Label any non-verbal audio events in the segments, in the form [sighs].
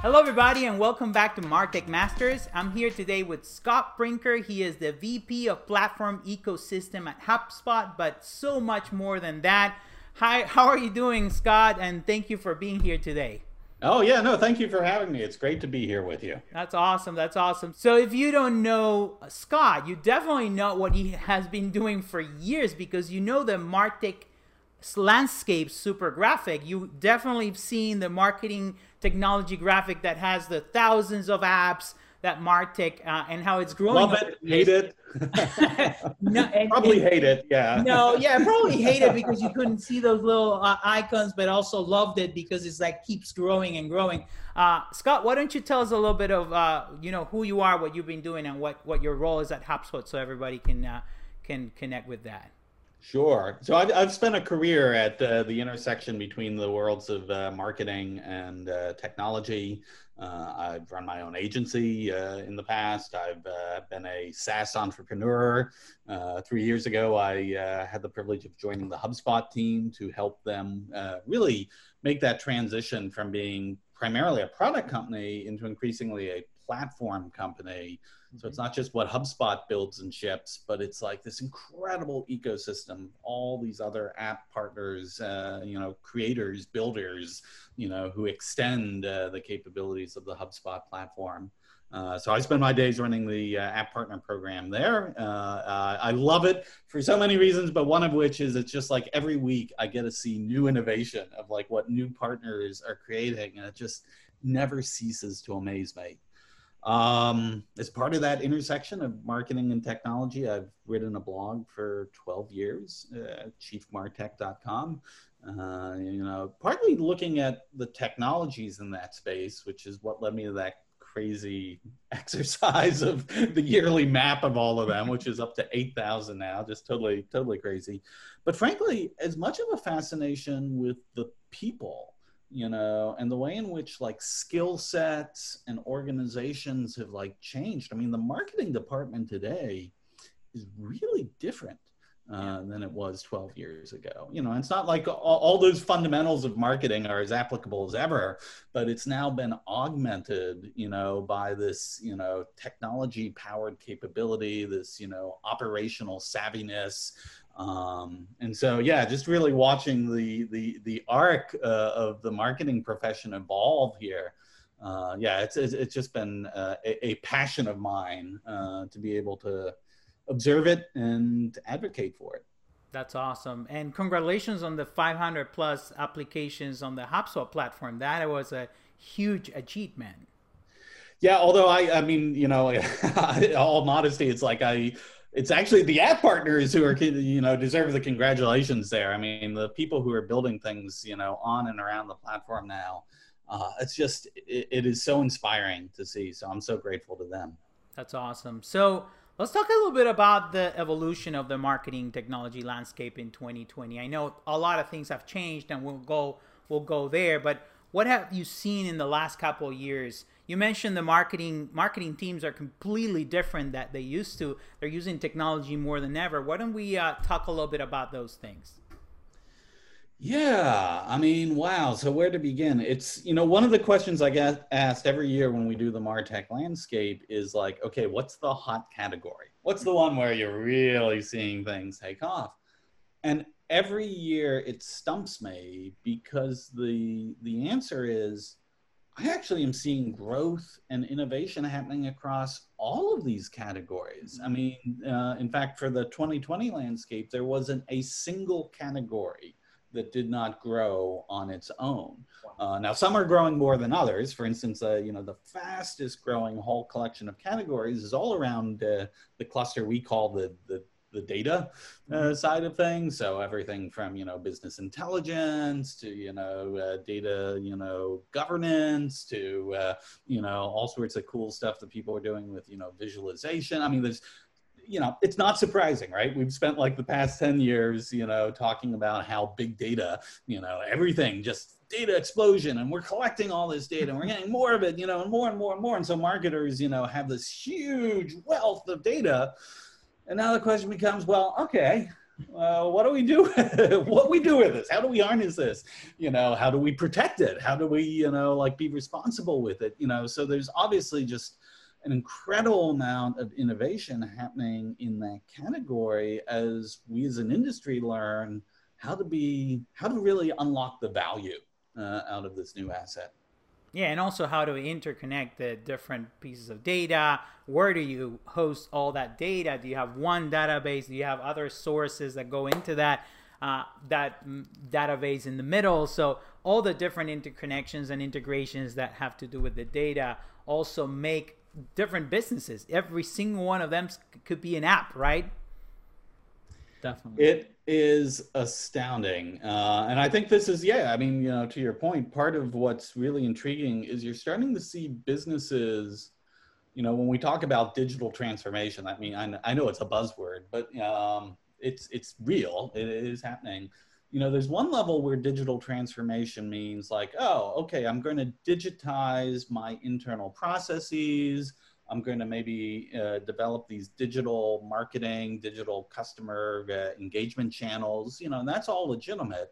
Hello, everybody, and welcome back to Martech Masters. I'm here today with Scott Brinker. He is the VP of Platform Ecosystem at HubSpot, but so much more than that. Hi, how are you doing, Scott? And thank you for being here today. Oh, yeah, no, thank you for having me. It's great to be here with you. That's awesome. That's awesome. So, if you don't know uh, Scott, you definitely know what he has been doing for years because you know the Martech landscape super graphic. You definitely have seen the marketing technology graphic that has the thousands of apps that Martech uh, and how it's growing. Love it, hate it. [laughs] no, and, probably and, hate it. Yeah. No, yeah, [laughs] probably hate it because you couldn't see those little uh, icons, but also loved it because it's like keeps growing and growing. Uh, Scott, why don't you tell us a little bit of uh, you know who you are, what you've been doing, and what what your role is at HubSpot, so everybody can uh, can connect with that. Sure. So I've, I've spent a career at uh, the intersection between the worlds of uh, marketing and uh, technology. Uh, I've run my own agency uh, in the past. I've uh, been a SaaS entrepreneur. three years ago, I had the privilege of joining the HubSpot team to help them really make that transition from being primarily a product company into increasingly a platform company so it's not just what HubSpot builds and ships, but it's like this incredible ecosystem. All these other app partners, uh, you know, creators, builders, you know, who extend uh, the capabilities of the HubSpot platform. Uh, so I spend my days running the uh, app partner program there. Uh, uh, I love it for so many reasons, but one of which is it's just like every week I get to see new innovation of like what new partners are creating, and it just never ceases to amaze me. Um, as part of that intersection of marketing and technology, I've written a blog for 12 years, uh, chiefmartech.com. Uh, you know, partly looking at the technologies in that space, which is what led me to that crazy [laughs] exercise of the yearly map of all of them, which is up to 8,000 now, just totally, totally crazy. But frankly, as much of a fascination with the people you know and the way in which like skill sets and organizations have like changed. I mean the marketing department today is really different uh, than it was 12 years ago. You know it's not like all, all, those fundamentals of marketing are as applicable as ever but it's now been augmented you know by this you know technology powered capability this you know operational savviness um, and so, yeah, just really watching the the the arc uh, of the marketing profession evolve here. Uh, yeah, it's, it's, it's just been uh, a, a, passion of mine uh, to be able to observe it and advocate for it. That's awesome, and congratulations on the 500 plus applications on the HubSpot platform. That was a huge achievement. Yeah, although I, I mean, you know, [laughs] all modesty, it's like I it's actually the app partners who are you know deserve the congratulations there. I mean, the people who are building things you know on and around the platform now. Uh, it's just it, it is so inspiring to see. So I'm so grateful to them. That's awesome. So let's talk a little bit about the evolution of the marketing technology landscape in 2020. I know a lot of things have changed, and we'll go we'll go there. But what have you seen in the last couple of years? you mentioned the marketing marketing teams are completely different that they used to. They're using technology more than ever. Why don't we uh, talk a little bit about those things? Yeah, I mean, wow. So where to begin? It's you know one of the questions I get asked every year when we do the Martech landscape is like, okay, what's the hot category? What's the one where you're really seeing things take off? And every year it stumps me because the the answer is I actually am seeing growth and innovation happening across all of these categories. I mean, uh, in fact, for the 2020 landscape, there wasn't a single category that did not grow on its own. Uh, now, some are growing more than others. For instance, uh, you know, the fastest growing whole collection of categories is all around uh, the cluster we call the, the the data uh, mm-hmm. side of things. So everything from you know business intelligence to you know uh, data you know governance to uh, you know all sorts of cool stuff that people are doing with you know visualization. I mean, there's you know it's not surprising, right? We've spent like the past ten years you know talking about how big data you know everything just data explosion and we're collecting all this data and we're getting more of it you know and more and more and more and so marketers you know have this huge wealth of data and now the question becomes, well, okay, uh, what do we do? [laughs] what we do with this? How do we harness this? You know, how do we protect it? How do we, you know, like be responsible with it? You know, so there's obviously just an incredible amount of innovation happening in that category as we as an industry learn how to be, how to really unlock the value uh, out of this new asset. Yeah, and also how to interconnect the different pieces of data. Where do you host all that data? Do you have one database? Do you have other sources that go into that uh, that database in the middle? So all the different interconnections and integrations that have to do with the data also make different businesses. Every single one of them could be an app, right? Definitely. It is astounding. Uh, and I think this is, yeah, I mean, you know, to your point, part of what's really intriguing is you're starting to see businesses, you know, when we talk about digital transformation, I mean, I, I know it's a buzzword, but um, it's, it's real, it is happening. You know, there's one level where digital transformation means like, oh, okay, I'm going to digitize my internal processes. I'm going to maybe uh, develop these digital marketing, digital customer uh, engagement channels, you know, and that's all legitimate.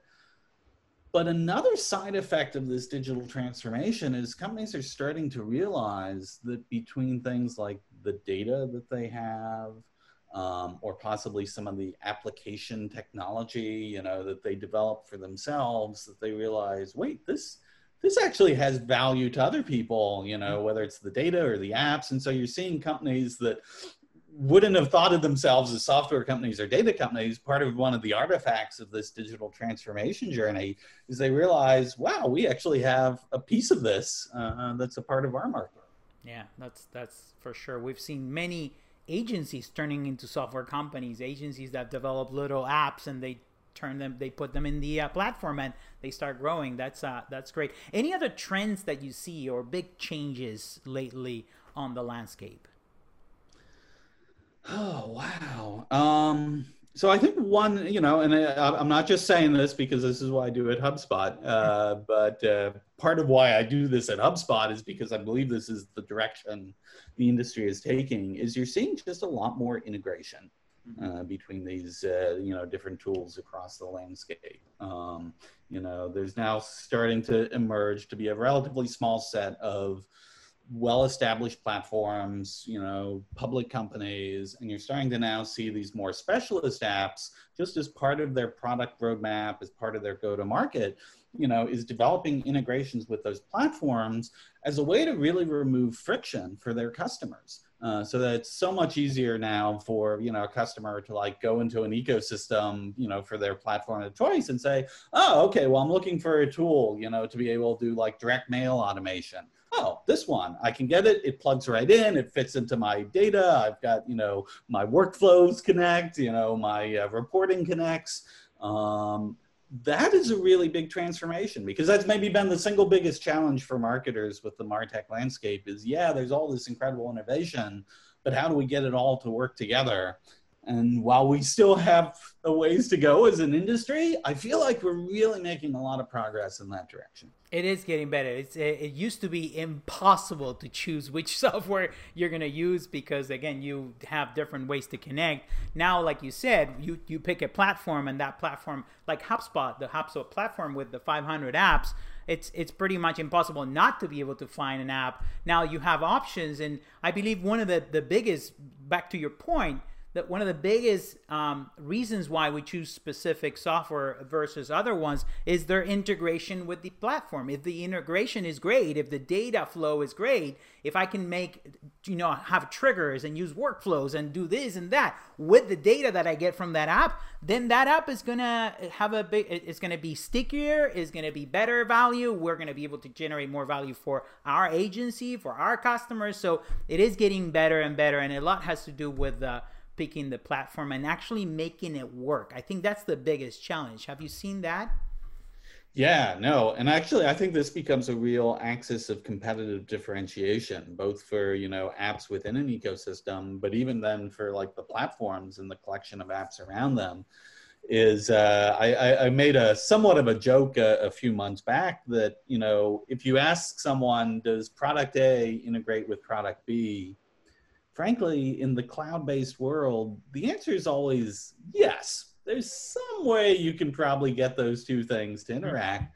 But another side effect of this digital transformation is companies are starting to realize that between things like the data that they have, um, or possibly some of the application technology, you know, that they develop for themselves, that they realize, wait, this this actually has value to other people, you know, whether it's the data or the apps. And so you're seeing companies that wouldn't have thought of themselves as software companies or data companies. Part of one of the artifacts of this digital transformation journey is they realize, wow, we actually have a piece of this uh, that's a part of our market. Yeah, that's that's for sure. We've seen many agencies turning into software companies, agencies that develop little apps and they turn them they put them in the uh, platform and they start growing. That's uh, that's great. Any other trends that you see or big changes lately on the landscape? Oh wow. Um so I think one, you know, and I, am not just saying this because this is what I do at HubSpot, uh, [laughs] but uh, part of why I do this at HubSpot is because I believe this is the direction the industry is taking. Is you're seeing just a lot more integration uh, between these uh, you know different tools across the landscape. Um, you know, there's now starting to emerge to be a relatively small set of well-established platforms, you know, public companies, and you're starting to now see these more specialist apps just as part of their product roadmap, as part of their go-to-market, you know, is developing integrations with those platforms as a way to really remove friction for their customers. Uh, so that it's so much easier now for you know a customer to like go into an ecosystem you know for their platform of choice and say oh okay well i'm looking for a tool you know to be able to do like direct mail automation. Oh this one. I can get it. It plugs right in. It fits into my data. I've got you know my workflows connect you know my uh, reporting connects. Um, that is a really big transformation because that's maybe been the single biggest challenge for marketers with the martech landscape is yeah there's all this incredible innovation but how do we get it all to work together and while we still have a ways to go as an industry, I feel like we're really making a lot of progress in that direction. It is getting better. It's, it used to be impossible to choose which [laughs] software you're going to use because, again, you have different ways to connect. Now, like you said, you, you pick a platform, and that platform, like HubSpot, the HubSpot platform with the 500 apps, it's it's pretty much impossible not to be able to find an app. Now you have options, and I believe one of the the biggest, back to your point, that one of the biggest um, reasons why we choose specific software versus other ones is their integration with the platform. If the integration is great, if the data flow is great, if I can make, you know, have triggers and use workflows and do this and that with the data that I get from that app, then that app is gonna have a big, it's gonna be stickier, is gonna be better value. We're gonna be able to generate more value for our agency, for our customers. So it is getting better and better, and a lot has to do with the picking the platform and actually making it work. I think that's the biggest challenge. Have you seen that? Yeah, no. And actually I think this becomes a real axis of competitive differentiation, both for, you know, apps within an ecosystem, but even then for like the platforms and the collection of apps around them is uh, I, I, made a somewhat of a joke a, a, few months back that you know if you ask someone does product A integrate with product B, frankly, in the cloud based world, the answer is always yes. there's some way you can probably get those two things to interact.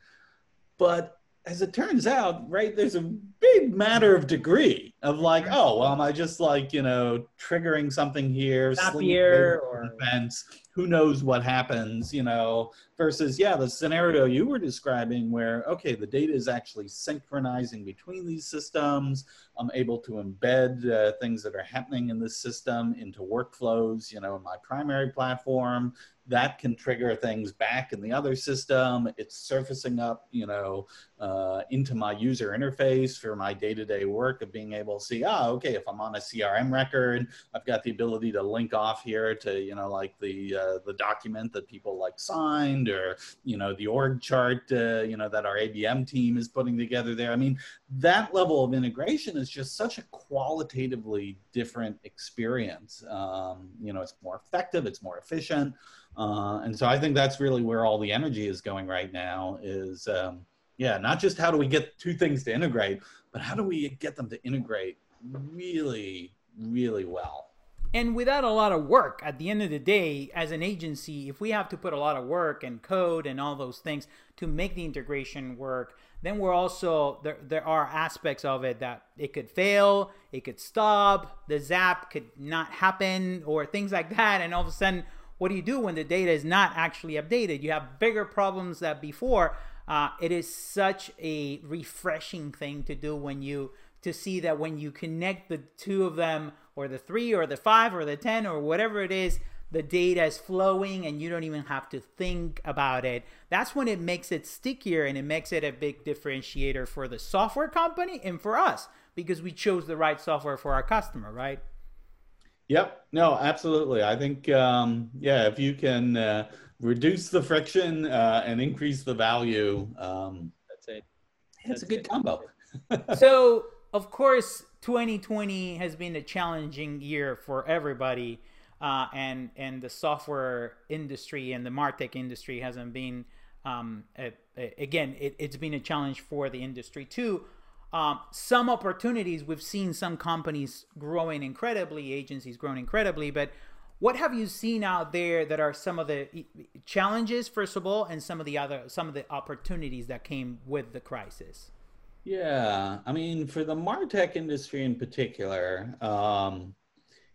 But as it turns out, right, there's a big matter of degree of like, oh, well, am I just like, you know, triggering something here, here or defense? Who knows what happens, you know, versus, yeah, the scenario you were describing where, okay, the data is actually synchronizing between these systems. I'm able to embed uh, things that are happening in this system into workflows, you know, in my primary platform that can trigger things back in the other system. It's surfacing up, you know, uh, into my user interface for my day-to-day work of being able to see, ah, okay, if I'm on a CRM record, I've got the ability to link off here to, you know, like the uh, the document that people like signed, or you know, the org chart, uh, you know, that our ABM team is putting together there. I mean, that level of integration is just such a qualitatively different experience. Um, you know, it's more effective, it's more efficient. Uh, and so I think that's really where all the energy is going right now is, um, yeah, not just how do we get two things to integrate, but how do we get them to integrate really, really well. And without a lot of work, at the end of the day, as an agency, if we have to put a lot of work and code and all those things to make the integration work, then we're also there there are aspects of it that it could fail, it could stop, the zap could not happen, or things like that, and all of a sudden what do you do when the data is not actually updated? You have bigger problems than before. Uh, it is such a refreshing thing to do when you to see that when you connect the two of them or the three or the five or the ten or whatever it is the data is flowing and you don't even have to think about it that's when it makes it stickier and it makes it a big differentiator for the software company and for us because we chose the right software for our customer right Yep. No, absolutely. I think, um, yeah, if you can uh, reduce the friction uh, and increase the value, um, that's it. That's, a good it. combo. [laughs] so, of course, 2020 has been a challenging year for everybody, uh, and and the software industry and the martech industry hasn't been. Um, a, a, again, it, it's been a challenge for the industry too. Um, some opportunities we've seen some companies growing incredibly, agencies growing incredibly, but what have you seen out there that are some of the challenges first of all and some of the other some of the opportunities that came with the crisis yeah i mean for the martech industry in particular um,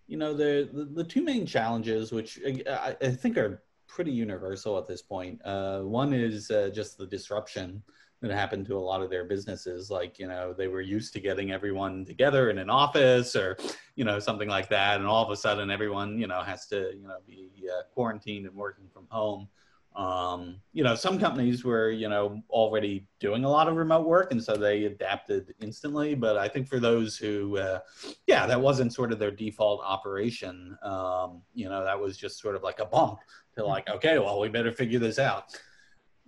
you know the, the, the two main challenges which I, I, think are pretty universal at this point uh, one is uh, just the disruption that happened to a lot of their businesses. Like, you know, they were used to getting everyone together in an office or, you know, something like that. And all of a sudden, everyone, you know, has to, you know, be uh, quarantined and working from home. Um, you know, some companies were, you know, already doing a lot of remote work, and so they adapted instantly. But I think for those who, uh, yeah, that wasn't sort of their default operation. Um, you know, that was just sort of like a bump to like, okay, well, we better figure this out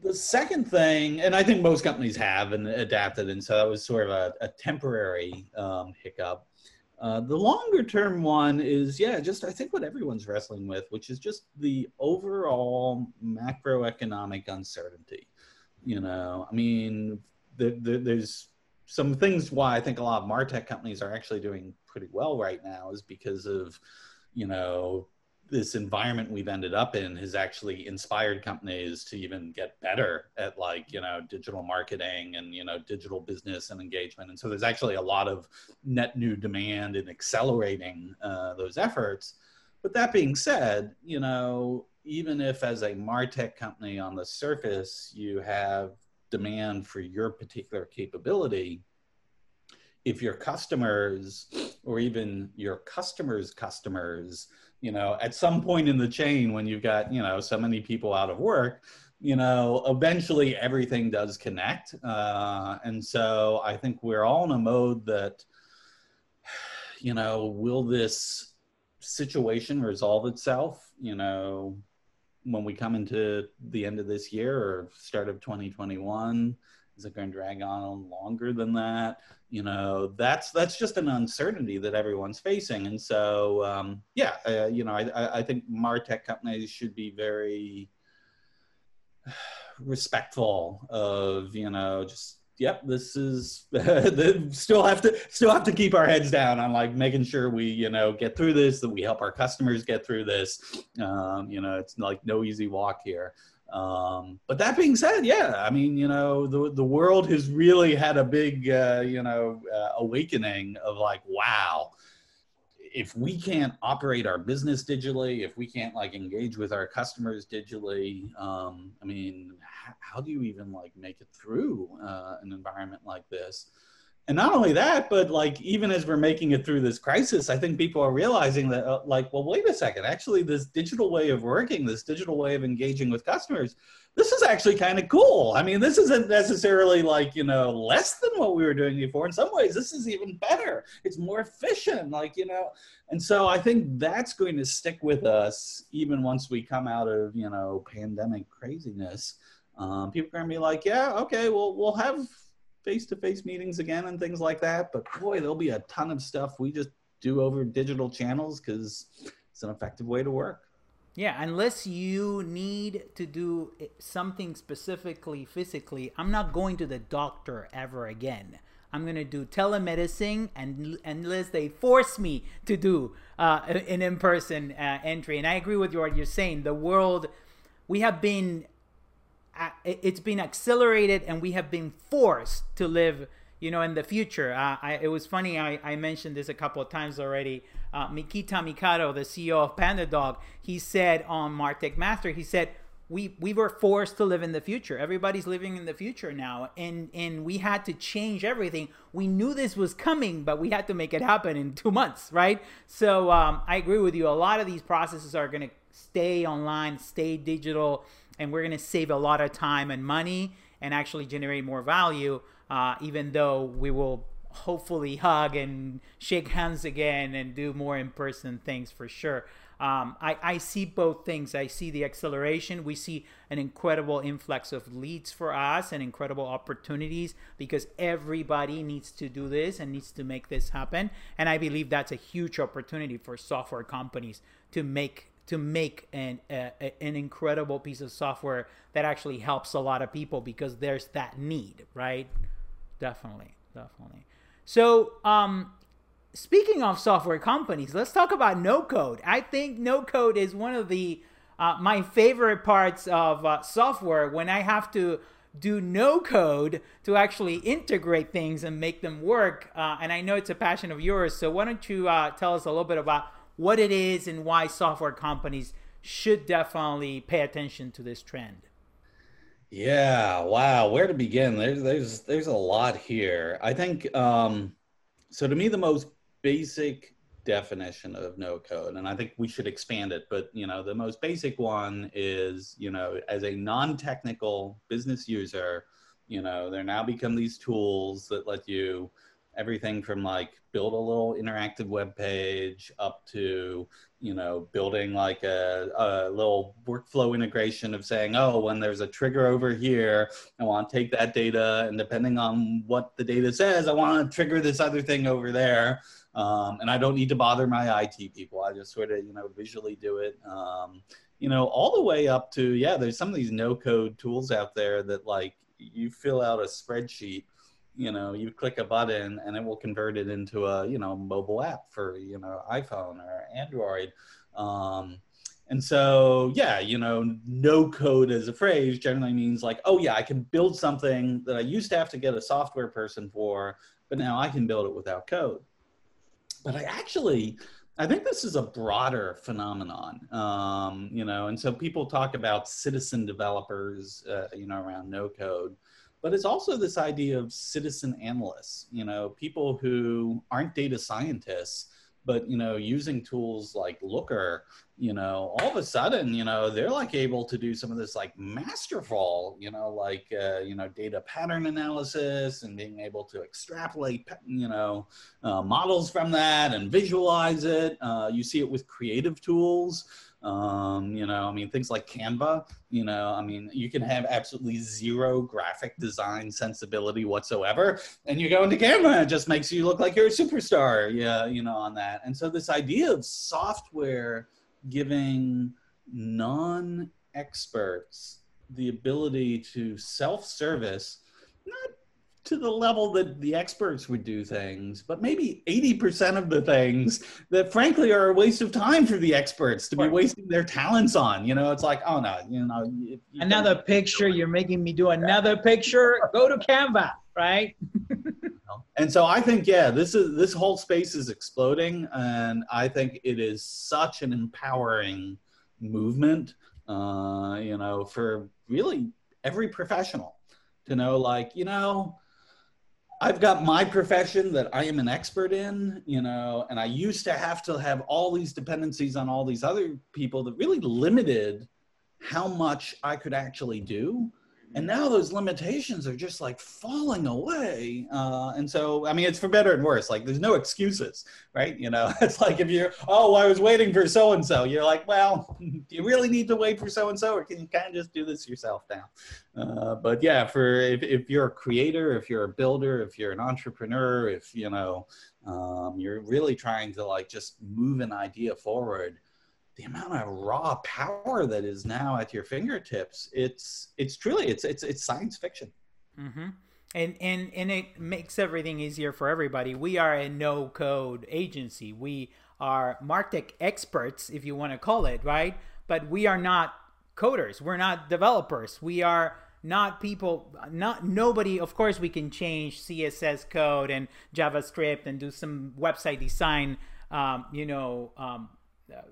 the second thing, and I think most companies have and adapted, and so that was sort of a, a temporary um, hiccup. Uh, the longer term one is, yeah, just I think what everyone's wrestling with, which is just the overall macroeconomic uncertainty. You know, I mean, the, the, there's some things why I think a lot of Martech companies are actually doing pretty well right now is because of, you know, this environment we've ended up in has actually inspired companies to even get better at like you know digital marketing and you know digital business and engagement. And so there's actually a lot of net new demand in accelerating uh, those efforts. But that being said you know even if as a martech company on the surface you have demand for your particular capability if your customers or even your customers customers you know at some point in the chain when you've got you know so many people out of work you know eventually everything does connect. Uh, and so i think we're all in a mode that you know will this situation resolve itself you know when we come into the end of this year or start of 2021 is it going to drag on longer than that? You know, that's that's just an uncertainty that everyone's facing. And so, um, yeah, uh, you know, I, I think Martech companies should be very [sighs] respectful of, you know, just yep, this is [laughs] still have to still have to keep our heads down on like making sure we you know get through this, that we help our customers get through this. Um, you know, it's like no easy walk here. Um, but that being said, yeah, I mean, you know, the the world has really had a big uh, you know uh, awakening of like, wow if we can't operate our business digitally, if we can't like engage with our customers digitally, um, I mean, how do you even like make it through uh, an environment like this? And not only that, but like even as we're making it through this crisis, I think people are realizing that uh, like, well, wait a second, actually, this digital way of working, this digital way of engaging with customers this is actually kind of cool. I mean, this isn't necessarily like, you know, less than what we were doing before. In some ways, this is even better. It's more efficient, like, you know. And so I think that's going to stick with us even once we come out of, you know, pandemic craziness. Um, people are going to be like, yeah, okay, well, we'll have face to face meetings again and things like that. But boy, there'll be a ton of stuff we just do over digital channels because it's an effective way to work. Yeah, unless you need to do something specifically physically, I'm not going to the doctor ever again. I'm gonna do telemedicine, and unless they force me to do uh, an in-person uh, entry. And I agree with what you're saying. The world, we have been, it's been accelerated, and we have been forced to live you know, in the future. Uh, I, it was funny, I, I mentioned this a couple of times already. Uh, Mikita Mikado, the CEO of PandaDoc he said on Martech Master, he said, we, we were forced to live in the future. Everybody's living in the future now, and, and we had to change everything. We knew this was coming, but we had to make it happen in two months, right? So um, I agree with you. A lot of these processes are going to stay online, stay digital, and we're going to save a lot of time and money and actually generate more value uh, even though we will hopefully hug and shake hands again and do more in person things for sure. Um, I, I see both things. I see the acceleration. We see an incredible influx of leads for us and incredible opportunities because everybody needs to do this and needs to make this happen. And I believe that's a huge opportunity for software companies to make to make an uh, an incredible piece of software that actually helps a lot of people because there's that need, right? definitely, definitely. So, um, speaking of software companies, let's talk about no code. I think no code is one of the uh, my favorite parts of uh, software when I have to do no code to actually integrate things and make them work. Uh, and I know it's a passion of yours. So why don't you uh, tell us a little bit about what it is and why software companies should definitely pay attention to this trend? Yeah, wow. Where to begin? There's there's there's a lot here. I think um so to me the most basic definition of no code and I think we should expand it, but you know, the most basic one is, you know, as a non-technical business user, you know, there now become these tools that let you everything from like build a little interactive web page up to you know building like a, a little workflow integration of saying oh when there's a trigger over here i want to take that data and depending on what the data says i want to trigger this other thing over there. Um, and i don't need to bother my it people. I just sort of you know visually do it. Um, you know all the way up to yeah there's some of these no code tools out there that like you fill out a spreadsheet you know you click a button and it will convert it into a you know mobile app for you know iphone or android. Um, and so yeah you know no code as a phrase generally means like oh yeah i can build something that i used to have to get a software person for but now i can build it without code. But i actually I think this is a broader phenomenon, um, you know, and so people talk about citizen developers, uh, you know, around no code but it's also this idea of citizen analysts, you know, people who aren't data scientists, but you know, using tools like Looker, you know, all of a sudden, you know, they're like able to do some of this like masterful, you know, like uh, you know, data pattern analysis and being able to extrapolate, you know, uh, models from that and visualize it. Uh, you see it with creative tools. Um, you know, I mean, things like Canva, you know, I mean, you can have absolutely zero graphic design sensibility whatsoever. And you go into Canva, it just makes you look like you're a superstar, yeah, you know, on that. And so this idea of software giving non experts the ability to self service, not to the level that the experts would do things, but maybe 80% of the things that frankly are a waste of time for the experts to be wasting their talents on. You know, it's like, oh no, you know, you, [laughs] another picture, you're making me do another picture. Go to Canva, right? [laughs] and so I think, yeah, this is this whole space is exploding, and I think it is such an empowering movement, uh, you know, for really every professional to know, like, you know, I've got my profession that I am an expert in, you know, and I used to have to have all these dependencies on all these other people that really limited how much I could actually do and now those limitations are just like falling away uh, and so i mean it's for better and worse like there's no excuses right? You know [laughs] it's like if you're oh i was waiting for so and so you're like well [laughs] do you really need to wait for so and so or can you kind of just do this yourself now? Uh, but yeah for if, if you're a creator if you're a builder if you're an entrepreneur if you know um, you're really trying to like just move an idea forward the amount of raw power that is now at your fingertips it's it's truly it's it's it's science fiction. Mm-hmm. and and and it makes everything easier for everybody. We are a no code agency. We are martech experts if you want to call it right? But we are not coders. We're not developers. We are not people not nobody of course we can change css code and javascript and do some website design um, you know um,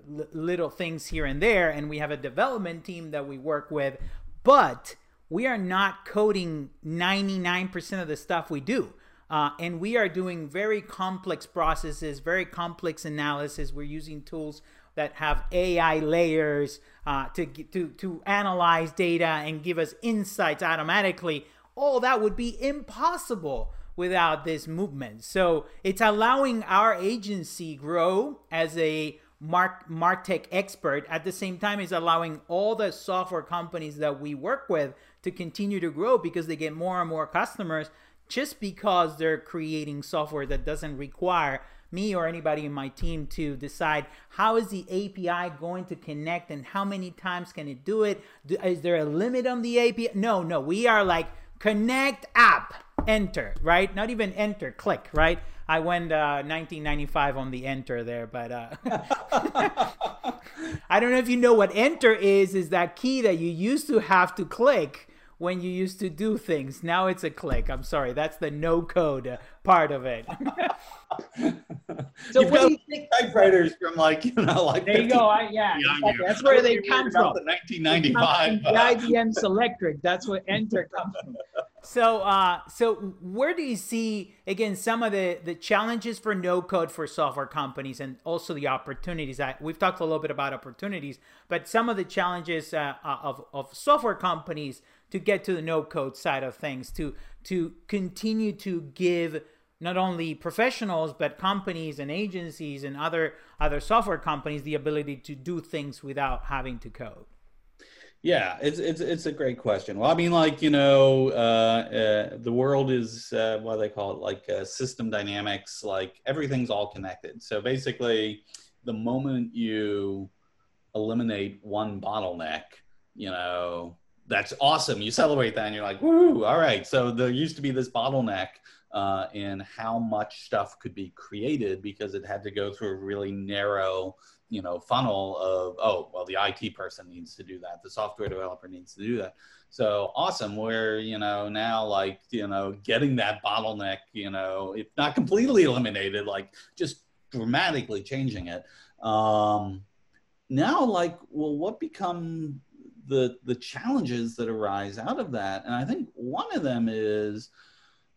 little things here and there, and we have a development team that we work with, but we are not coding 99% of the stuff we do. Uh, and we are doing very complex processes, very complex analysis. We're using tools that have AI layers uh, to, to, to analyze data and give us insights automatically. All that would be impossible without this movement. So it's allowing our agency grow as a Mark Martech expert at the same time is allowing all the software companies that we work with to continue to grow because they get more and more customers just because they're creating software that doesn't require me or anybody in my team to decide how is the API going to connect and how many times can it do it? Is there a limit on the API? No, no. We are like connect app, enter, right? Not even enter, click, right? I went uh, 1995 on the enter there, but uh, [laughs] I don't know if you know what enter is. Is that key that you used to have to click when you used to do things? Now it's a click. I'm sorry, that's the no code part of it. so You've what do you think? Typewriters from like you know like there you go. I, yeah, [laughs] exactly. that's where they come from. The 1995 the IBM Selectric. That's where enter comes from. So, uh, so where do you see again some of the the challenges for no code for software companies, and also the opportunities? That we've talked a little bit about opportunities, but some of the challenges uh, uh of of software companies to get to the no code side of things, to to continue to give not only professionals but companies and agencies and other other software companies the ability to do things without having to code. Yeah it's it's, it's a great question. Well i mean like you know uh, uh, the world is uh, what do they call it? Like uh, system dynamics like everything's all connected. So basically the moment you eliminate one bottleneck you know that's awesome. You celebrate that and you're like woo all right. So there used to be this bottleneck uh, in how much stuff could be created because it had to go through a really narrow you know funnel of oh well the IT person needs to do that. The software developer needs to do that. So awesome where you know now like you know getting that bottleneck you know if not completely eliminated like just dramatically changing it. Um now like well what become the the challenges that arise out of that and i think one of them is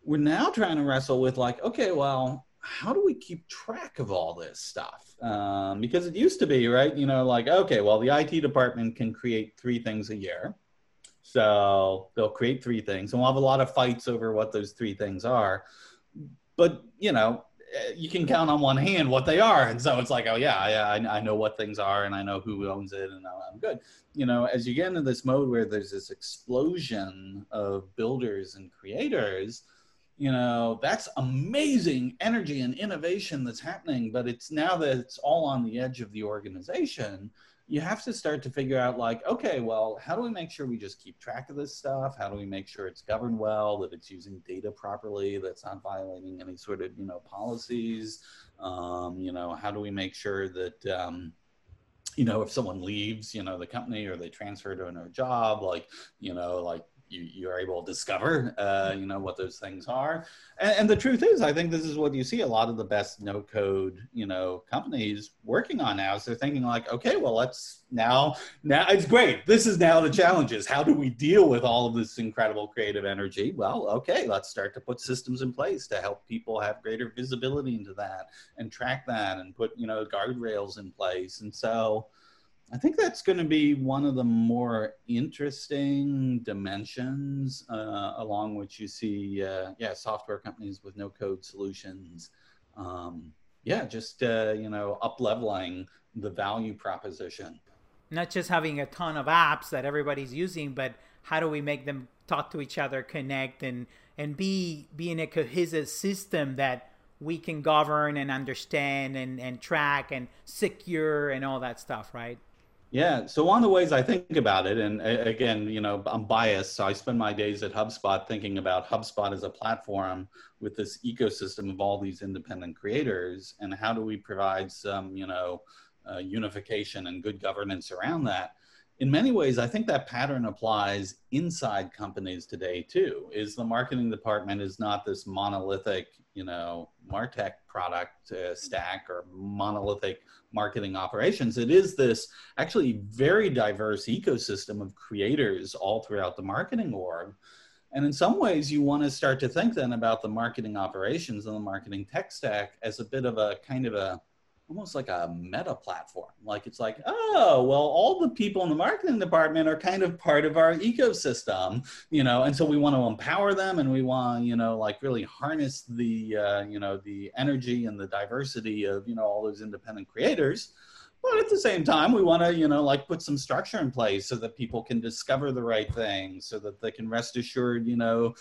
we're now trying to wrestle with like, okay, well, how do we keep track of all this stuff? Um, because it used to be, right? You know, like, okay, well, the IT department can create three things a year. So they'll create three things, and we'll have a lot of fights over what those three things are. But, you know, you can count on one hand what they are. And so it's like, oh, yeah, I, I know what things are, and I know who owns it, and I'm good. You know, as you get into this mode where there's this explosion of builders and creators, you know that's amazing energy and innovation that's happening but it's now that it's all on the edge of the organization you have to start to figure out like okay well how do we make sure we just keep track of this stuff? How do we make sure it's governed well that it's using data properly that's not violating any sort of you know policies? Um, you know how do we make sure that um, you know if someone leaves you know the company or they transfer to another job like you know like you, you are able to discover, uh, you know, what those things are. And, and, the truth is, I think this is what you see a lot of the best no code, you know, companies working on now. is they're thinking like, okay, well, let's now, now it's great. This is now the challenges. How do we deal with all of this incredible creative energy? Well, okay, let's start to put systems in place to help people have greater visibility into that and track that and put, you know, guardrails in place. And so, I think that's going to be one of the more interesting dimensions, uh, along which you see, uh, yeah, software companies with no code solutions. Um, yeah, just uh, you know, up leveling the value proposition. Not just having a ton of apps that everybody's using, but how do we make them talk to each other, connect, and and be be in a cohesive system that we can govern and understand and, and track and secure and all that stuff, right? Yeah. So one of the ways I think about it, and again, you know, I'm biased, so I spend my days at HubSpot thinking about HubSpot as a platform with this ecosystem of all these independent creators, and how do we provide some, you know, uh, unification and good governance around that. In many ways, I think that pattern applies inside companies today too. Is the marketing department is not this monolithic, you know, Martech product uh, stack or monolithic marketing operations. It is this actually very diverse ecosystem of creators all throughout the marketing org. And in some ways, you want to start to think then about the marketing operations and the marketing tech stack as a bit of a kind of a almost like a meta platform. Like it's like, oh, well, all the people in the marketing department are kind of part of our ecosystem, you know, and so we want to empower them and we want, you know, like really harness the, uh, you know, the energy and the diversity of, you know, all those independent creators. But at the same time, we want to, you know, like put some structure in place so that people can discover the right things, so that they can rest assured, you know,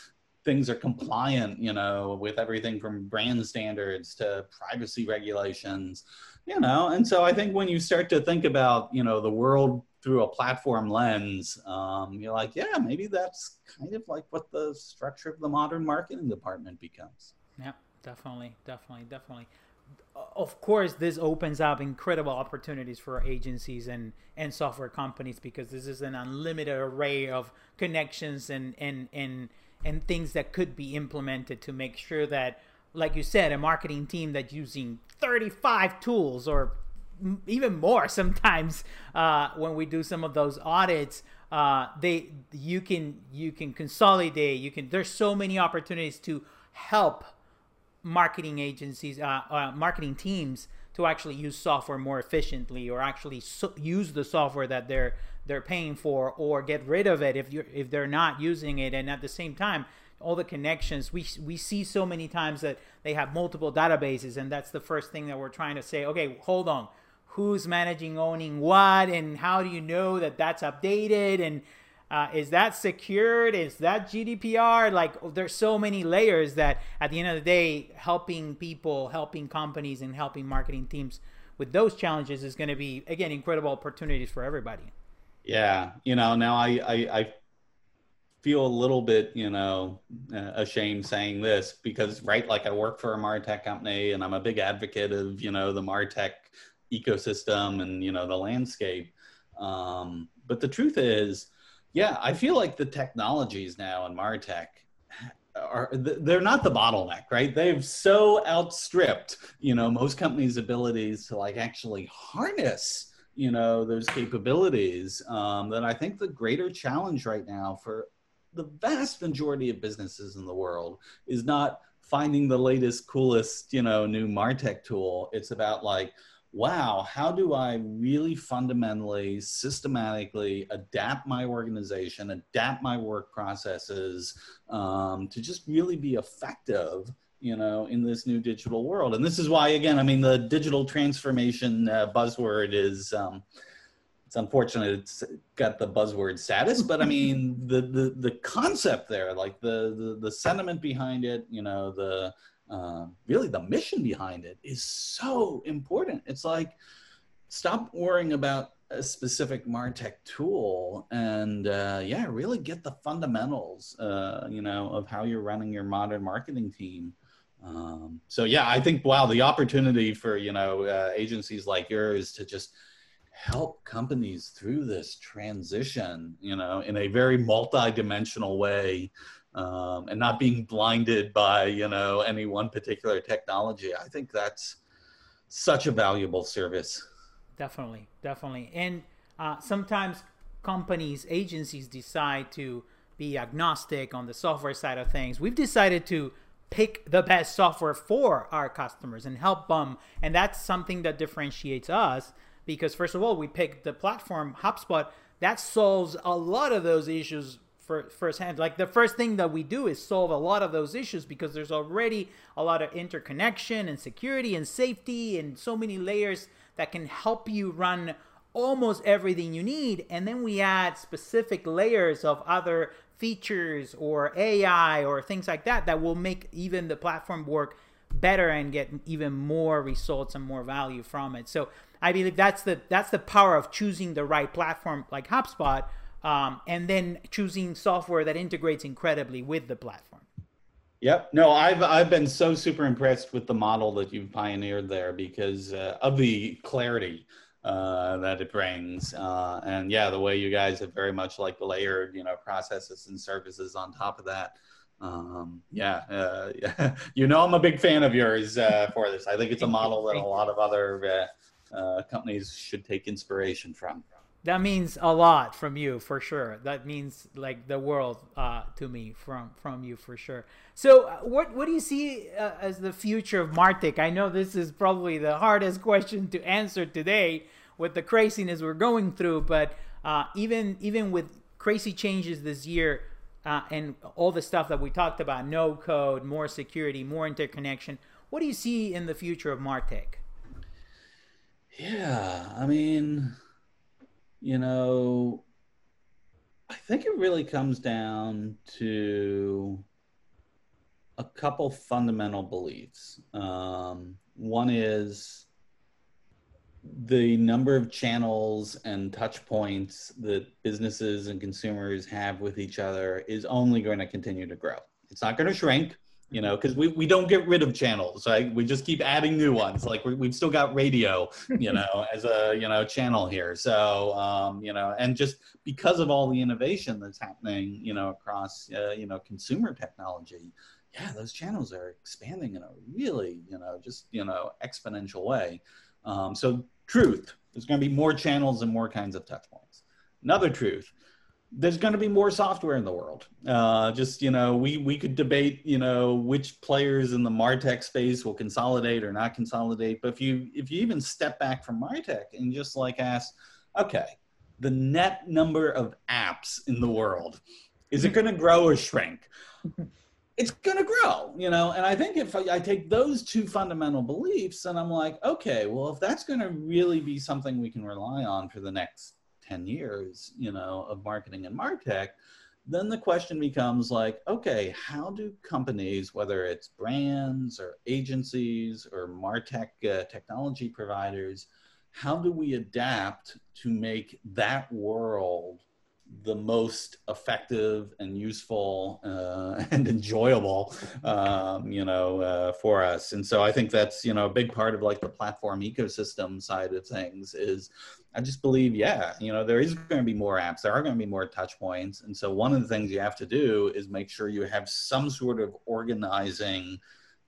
things are compliant, you know, with everything from brand standards to privacy regulations, you know. And so I think when you start to think about, you know, the world through a platform lens, um, you're like, yeah, maybe that's kind of like what the structure of the modern marketing department becomes. Yeah, definitely, definitely, definitely. Of course, this opens up incredible opportunities for agencies and, and software companies because this is an unlimited array of connections and, and, and and things that could be implemented to make sure that like you said a marketing team that's using 35 tools or even more [laughs] sometimes uh, when we do some of those audits uh, they you can you can consolidate you can there's so many opportunities to help marketing agencies uh, uh marketing teams to actually use software more efficiently or actually so use the software that they're they're paying for or get rid of it if you if they're not using it. And at the same time all the connections we we see so many times that they have multiple databases. And that's the first thing that we're trying to say okay hold on. Who's managing owning what? And how do you know that that's updated? And uh, is that secured? Is that gdpr like there's so many layers that at the end of the day helping people helping companies and helping marketing teams with those challenges is going to be again incredible opportunities for everybody yeah, you know, now I, I, I feel a little bit, you know, uh, ashamed saying this because, right, like I work for a Martech company and I'm a big advocate of, you know, the Martech ecosystem and, you know, the landscape. Um, but the truth is, yeah, I feel like the technologies now in Martech are they're not the bottleneck right they've so outstripped you know most companies abilities to like actually harness you know those capabilities um, then i think the greater challenge right now for the vast majority of businesses in the world is not finding the latest coolest you know new martech tool. It's about like wow how do i really fundamentally systematically adapt my organization adapt my work processes um, to just really be effective you know, in this new digital world. And this is why, again, I mean, the digital transformation uh, buzzword is, um, it's unfortunate it's got the buzzword status, but I mean, the, the, the concept there, like the, the, the sentiment behind it, you know, the, uh, really the mission behind it is so important. It's like, stop worrying about a specific martech tool and uh, yeah really get the fundamentals uh, you know of how you're running your modern marketing team um, so yeah i think wow the opportunity for you know uh, agencies like yours to just help companies through this transition you know in a very multi-dimensional way um, and not being blinded by you know any one particular technology i think that's such a valuable service. Definitely definitely. And uh, sometimes companies agencies decide to be agnostic on the software side of things. We've decided to pick the best software for our customers and help them and that's something that differentiates us because first of all we pick the platform hubspot that solves a lot of those issues for firsthand. Like the first thing that we do is solve a lot of those issues because there's already a lot of interconnection and security and safety and so many layers that can help you run almost everything you need. And then we add specific layers of other features or AI or things like that that will make even the platform work better and get even more results and more value from it. So I believe that's the that's the power of choosing the right platform like HubSpot um, and then choosing software that integrates incredibly with the platform. Yep. No, I've I've been so super impressed with the model that you've pioneered there because uh, of the clarity uh, that it brings, uh, and yeah, the way you guys have very much like layered, you know, processes and services on top of that. Um, yeah, uh, yeah, [laughs] you know, I'm a big fan of yours uh, for this. I think it's a model that a lot of other uh, companies should take inspiration from. That means a lot from you for sure. That means like the world uh, to me from from you for sure. So what what do you see uh, as the future of martech? I know this is probably the hardest question to answer today with the craziness we're going through but uh, even even with crazy changes this year uh, and all the stuff that we talked about no code more security more interconnection what do you see in the future of martech yeah i mean you know, I think it really comes down to a couple fundamental beliefs. Um, one is the number of channels and touch points that businesses and consumers have with each other is only going to continue to grow. It's not going to shrink you know, because we, we don't get rid of channels, right? We just keep adding new ones. Like we, have still got radio, you know, [laughs] as a, you know, channel here. So, um, you know, and just because of all the innovation that's happening, you know, across, uh, you know, consumer technology, yeah, those channels are expanding in a really, you know, just, you know, exponential way. Um, so truth, there's going to be more channels and more kinds of touch points. Another truth, there's going to be more software in the world. Uh, just you know, we we could debate you know which players in the Martech space will consolidate or not consolidate. But if you if you even step back from Martech and just like ask, okay, the net number of apps in the world is it going to grow or shrink? [laughs] It's going to grow, you know. And I think if I, I take those two fundamental beliefs, and I'm like, okay, well, if that's going to really be something we can rely on for the next 10 years, you know, of marketing and martech, then the question becomes like, okay, how do companies, whether it's brands or agencies or martech uh, technology providers, how do we adapt to make that world the most effective and useful uh, [laughs] and enjoyable, um, you know, uh, for us. And so I think that's, you know, a big part of like the platform ecosystem side of things is I just believe, yeah, you know, there is going to be more apps. There are going to be more touch points. And so one of the things you have to do is make sure you have some sort of organizing,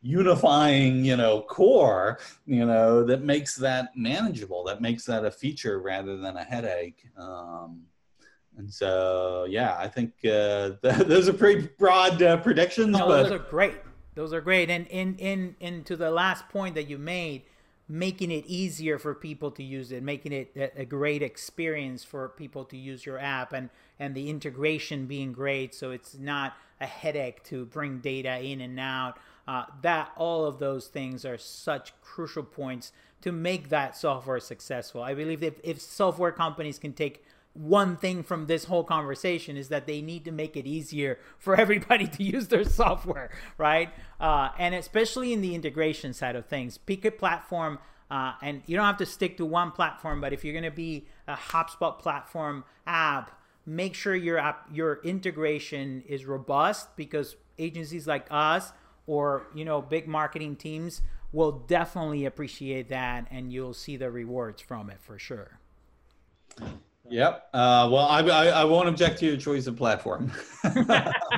unifying, you know, core, you know, that makes that manageable, that makes that a feature rather than a headache. Um, and so, yeah, I think uh, [laughs] those are pretty broad uh, predictions. No, but... those are great. Those are great. And in in into the last point that you made, making it easier for people to use it, making it a, a great experience for people to use your app, and and the integration being great, so it's not a headache to bring data in and out. Uh, that all of those things are such crucial points to make that software successful. I believe if, if software companies can take one thing from this whole conversation is that they need to make it easier for everybody to use their software, right? Uh, and especially in the integration side of things, pick a platform Uh, and you don't have to stick to one platform, but if you're going to be a HubSpot platform app, make sure your app, your integration is robust because agencies like us or you know big marketing teams will definitely appreciate that, and you'll see the rewards from it for sure. Yep. Uh, well, I, I, I, won't object to your choice of platform. [laughs]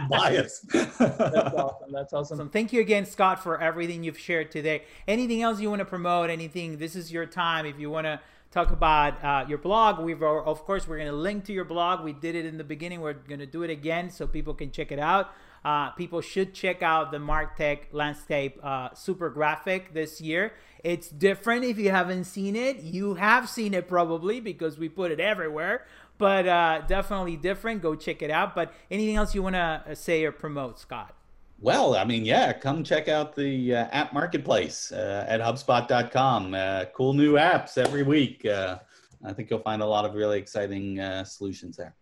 Bias. [laughs] That's awesome. That's awesome. Thank you again, Scott, for everything you've shared today. Anything else you want to promote? Anything? This is your time. If you want to talk about uh, your blog, we've of course we're going to link to your blog. We did it in the beginning. We're going to do it again so people can check it out. Uh, people should check out the Martech Landscape uh, Super Graphic this year. It's different if you haven't seen it. You have seen it probably because we put it everywhere, but uh, definitely different. Go check it out. But anything else you want to uh, say or promote, Scott? Well, I mean, yeah, come check out the uh, app marketplace uh, at HubSpot.com. Uh, cool new apps every week. Uh, I think you'll find a lot of really exciting solutions there.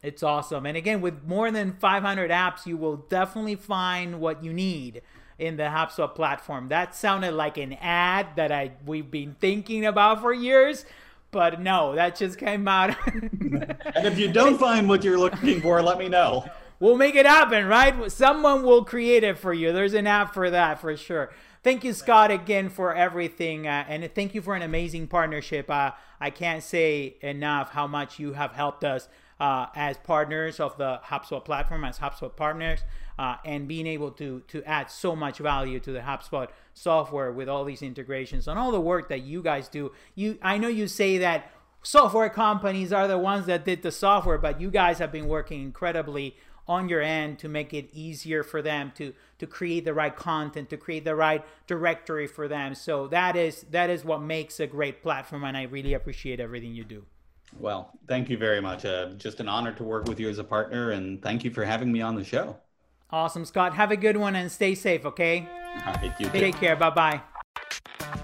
It's awesome. And again, with more than 500 apps, you will definitely find what you need in the HubSpot platform. That sounded like an ad that I we've been thinking about for years, but no, that just came out. [laughs] and if you don't find what you're looking for, let me know. We'll make it happen, right? Someone will create it for you. There's an app for that for sure. Thank you, Scott, again for everything, uh, and thank you for an amazing partnership. Uh, I can't say enough how much you have helped us uh, as partners of the HubSpot platform, as HubSpot partners, uh, and being able to to add so much value to the HubSpot software with all these integrations and all the work that you guys do. You, I know you say that software companies are the ones that did the software, but you guys have been working incredibly on your end to make it easier for them to to create the right content to create the right directory for them so that is that is what makes a great platform and i really appreciate everything you do well, thank you very much. Uh, just an honor to work with you as a partner, and thank you for having me on the show. Awesome, Scott. Have a good one and stay safe, okay? All right, you Take care. Bye bye.